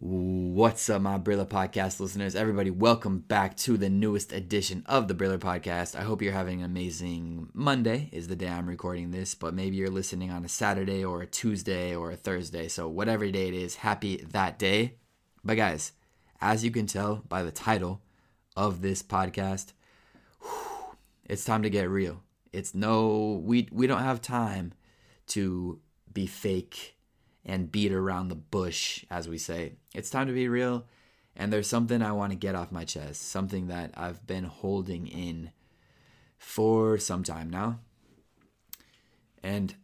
What's up, my Briller Podcast listeners? Everybody, welcome back to the newest edition of the Briller Podcast. I hope you're having an amazing Monday, is the day I'm recording this, but maybe you're listening on a Saturday or a Tuesday or a Thursday. So, whatever day it is, happy that day. But, guys, as you can tell by the title of this podcast, it's time to get real. It's no, we, we don't have time to be fake and beat around the bush, as we say. It's time to be real. And there's something I want to get off my chest, something that I've been holding in for some time now. And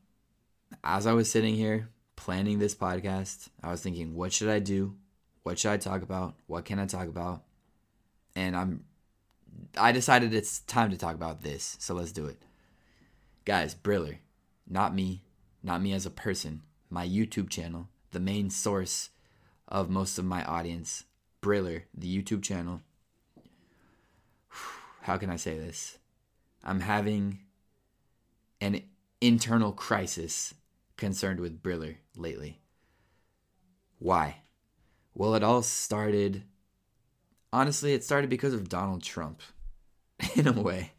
as I was sitting here planning this podcast, I was thinking, what should I do? What should I talk about? What can I talk about? And I'm I decided it's time to talk about this. So let's do it. Guys, Briller, not me, not me as a person, my YouTube channel, the main source of most of my audience, Briller, the YouTube channel. How can I say this? I'm having an internal crisis concerned with Briller lately. Why? Well, it all started. Honestly, it started because of Donald Trump, in a way.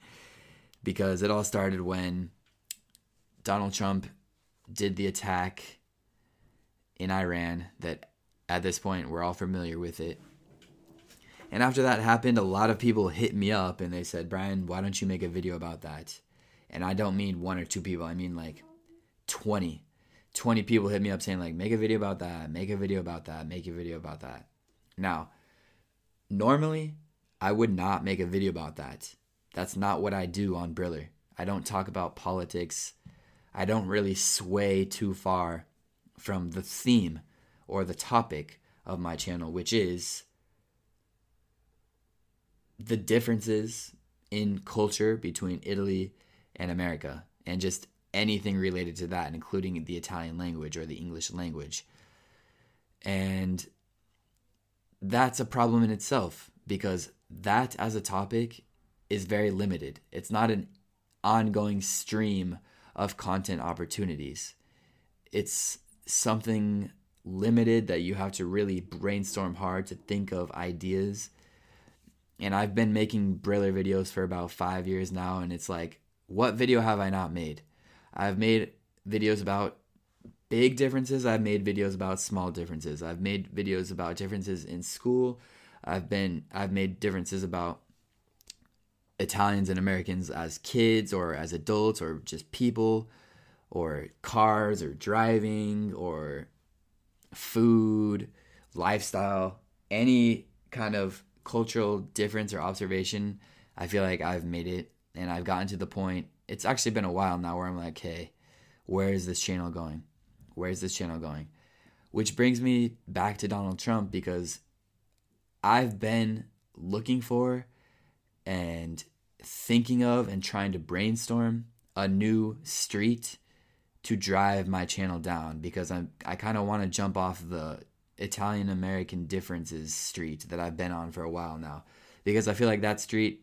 Because it all started when Donald Trump did the attack in Iran that at this point we're all familiar with it. And after that happened, a lot of people hit me up and they said, Brian, why don't you make a video about that? And I don't mean one or two people, I mean like 20. 20 people hit me up saying, like, make a video about that, make a video about that, make a video about that. Now, normally I would not make a video about that. That's not what I do on Briller. I don't talk about politics. I don't really sway too far from the theme or the topic of my channel, which is the differences in culture between Italy and America and just anything related to that, including the Italian language or the English language. And that's a problem in itself because that as a topic is very limited. It's not an ongoing stream of content opportunities. It's something limited that you have to really brainstorm hard to think of ideas. And I've been making Briller videos for about five years now, and it's like, what video have I not made? I've made videos about big differences. I've made videos about small differences. I've made videos about differences in school. I've been I've made differences about Italians and Americans as kids or as adults or just people or cars or driving or food, lifestyle, any kind of cultural difference or observation, I feel like I've made it and I've gotten to the point. It's actually been a while now where I'm like, hey, where is this channel going? Where's this channel going? Which brings me back to Donald Trump because I've been looking for and thinking of and trying to brainstorm a new street to drive my channel down because I'm I kind of want to jump off the Italian American differences street that I've been on for a while now because I feel like that street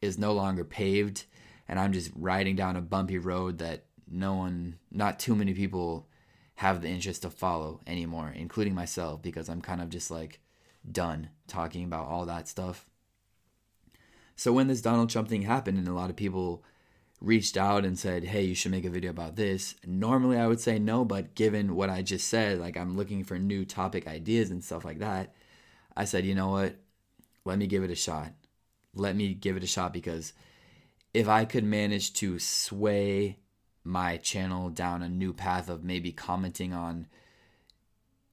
is no longer paved and I'm just riding down a bumpy road that no one not too many people have the interest to follow anymore including myself because I'm kind of just like done talking about all that stuff. So when this Donald Trump thing happened and a lot of people reached out and said, "Hey, you should make a video about this." Normally I would say no, but given what I just said, like I'm looking for new topic ideas and stuff like that, I said, "You know what? Let me give it a shot. Let me give it a shot because if I could manage to sway my channel down a new path of maybe commenting on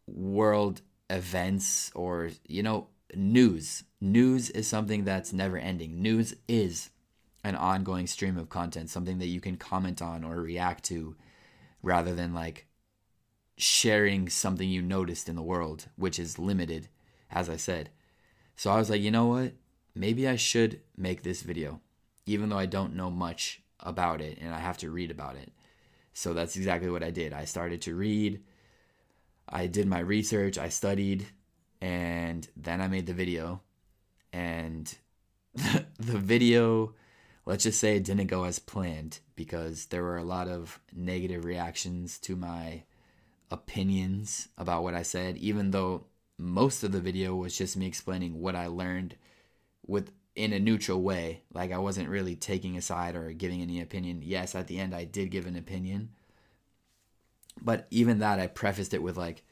world events or, you know, news. News is something that's never ending. News is an ongoing stream of content, something that you can comment on or react to rather than like sharing something you noticed in the world, which is limited, as I said. So I was like, you know what? Maybe I should make this video, even though I don't know much about it and I have to read about it. So that's exactly what I did. I started to read, I did my research, I studied, and then I made the video. And the video let's just say it didn't go as planned because there were a lot of negative reactions to my opinions about what I said, even though most of the video was just me explaining what I learned with in a neutral way. Like I wasn't really taking a side or giving any opinion. Yes, at the end I did give an opinion. But even that I prefaced it with like,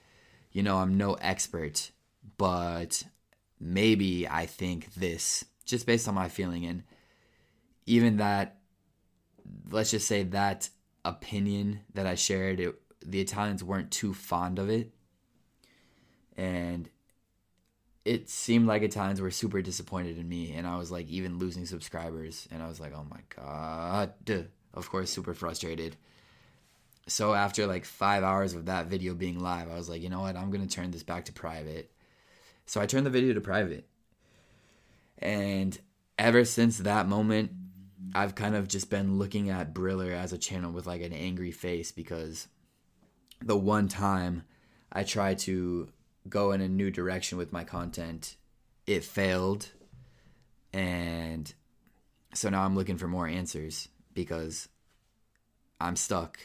you know, I'm no expert, but maybe I think this just based on my feeling and even that let's just say that opinion that I shared it the Italians weren't too fond of it. And it seemed like Italians were super disappointed in me. And I was like, even losing subscribers. And I was like, oh my God. Of course, super frustrated. So after like five hours of that video being live, I was like, you know what? I'm going to turn this back to private. So I turned the video to private. And ever since that moment, I've kind of just been looking at Briller as a channel with like an angry face because the one time I tried to go in a new direction with my content, it failed. And so now I'm looking for more answers because I'm stuck.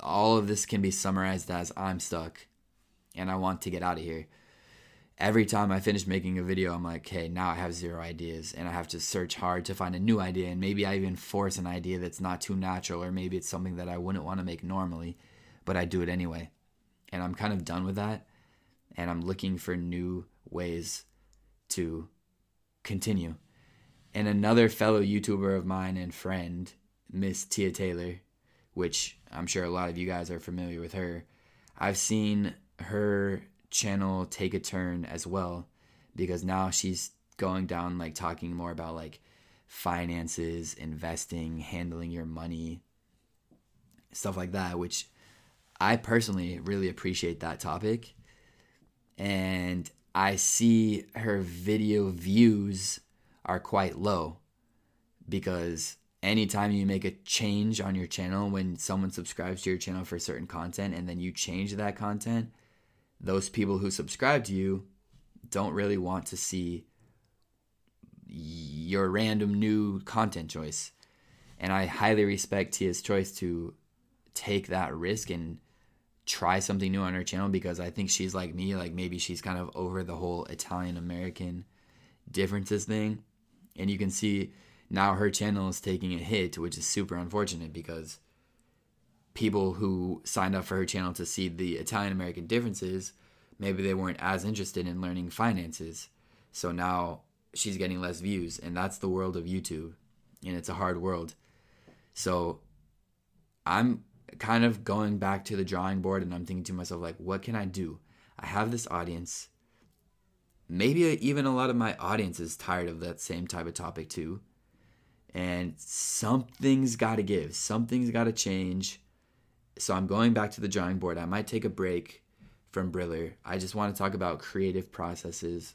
All of this can be summarized as I'm stuck and I want to get out of here. Every time I finish making a video, I'm like, hey, now I have zero ideas and I have to search hard to find a new idea. And maybe I even force an idea that's not too natural, or maybe it's something that I wouldn't want to make normally but I do it anyway. And I'm kind of done with that. And I'm looking for new ways to continue. And another fellow YouTuber of mine and friend, Miss Tia Taylor, which I'm sure a lot of you guys are familiar with her. I've seen her channel take a turn as well because now she's going down like talking more about like finances, investing, handling your money, stuff like that, which I personally really appreciate that topic. And I see her video views are quite low because anytime you make a change on your channel when someone subscribes to your channel for certain content and then you change that content, those people who subscribe to you don't really want to see your random new content choice. And I highly respect Tia's choice to take that risk and try something new on her channel because I think she's like me, like maybe she's kind of over the whole Italian American differences thing. And you can see now her channel is taking a hit, which is super unfortunate because people who signed up for her channel to see the Italian American differences, maybe they weren't as interested in learning finances. So now she's getting less views, and that's the world of YouTube. And it's a hard world. So I'm kind of going back to the drawing board and I'm thinking to myself, like, what can I do? I have this audience. Maybe even a lot of my audience is tired of that same type of topic too. And something's got to give, something's got to change. So I'm going back to the drawing board. I might take a break from Briller. I just want to talk about creative processes.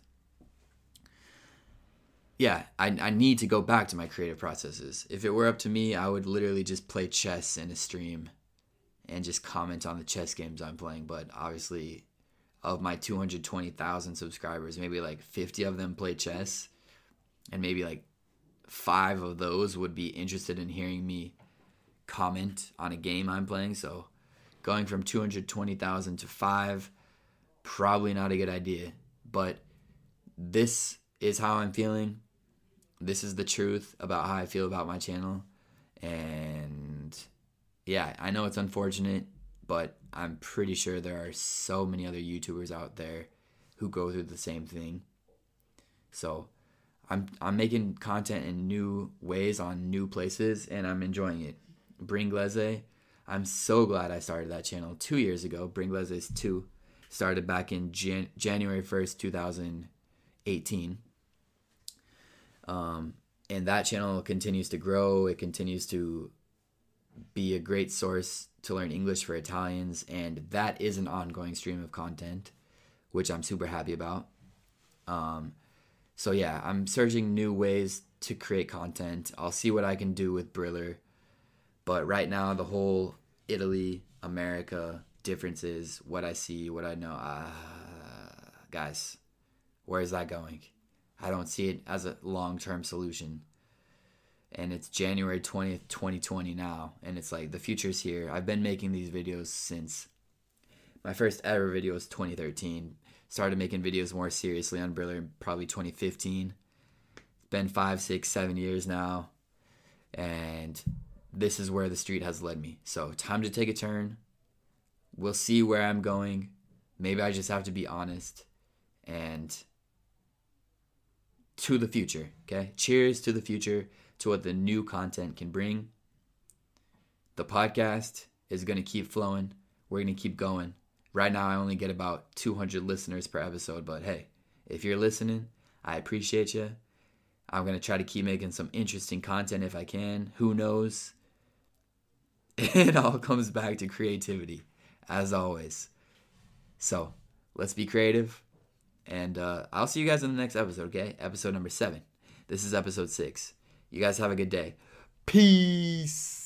Yeah, I, I need to go back to my creative processes. If it were up to me, I would literally just play chess in a stream and just comment on the chess games I'm playing. But obviously, of my 220,000 subscribers, maybe like 50 of them play chess, and maybe like five of those would be interested in hearing me comment on a game I'm playing. So going from 220,000 to five, probably not a good idea. But this is how I'm feeling. This is the truth about how I feel about my channel. And yeah, I know it's unfortunate, but I'm pretty sure there are so many other YouTubers out there who go through the same thing. So I'm I'm making content in new ways on new places and I'm enjoying it. Bringlese, I'm so glad I started that channel two years ago. Bringlese's two started back in Jan- January 1st, 2018. Um, and that channel continues to grow. It continues to be a great source to learn English for Italians, and that is an ongoing stream of content, which I'm super happy about. Um, so yeah, I'm searching new ways to create content. I'll see what I can do with Briller, but right now the whole Italy America differences, what I see, what I know, uh, guys, where is that going? I don't see it as a long term solution. and it's January 20th, 2020 now, and it's like the future's here. I've been making these videos since my first ever video was 2013. Started making videos more seriously on Briller probably 2015. It's been five, six, seven years now, and this is where the street has led me. So time to take a turn. We'll see where I'm going. Maybe I just have to be honest and to the future. Okay. Cheers to the future, to what the new content can bring. The podcast is going to keep flowing. We're going to keep going. Right now, I only get about 200 listeners per episode, but hey, if you're listening, I appreciate you. I'm going to try to keep making some interesting content if I can. Who knows? It all comes back to creativity, as always. So let's be creative. And uh, I'll see you guys in the next episode, okay? Episode number seven. This is episode six. You guys have a good day. Peace.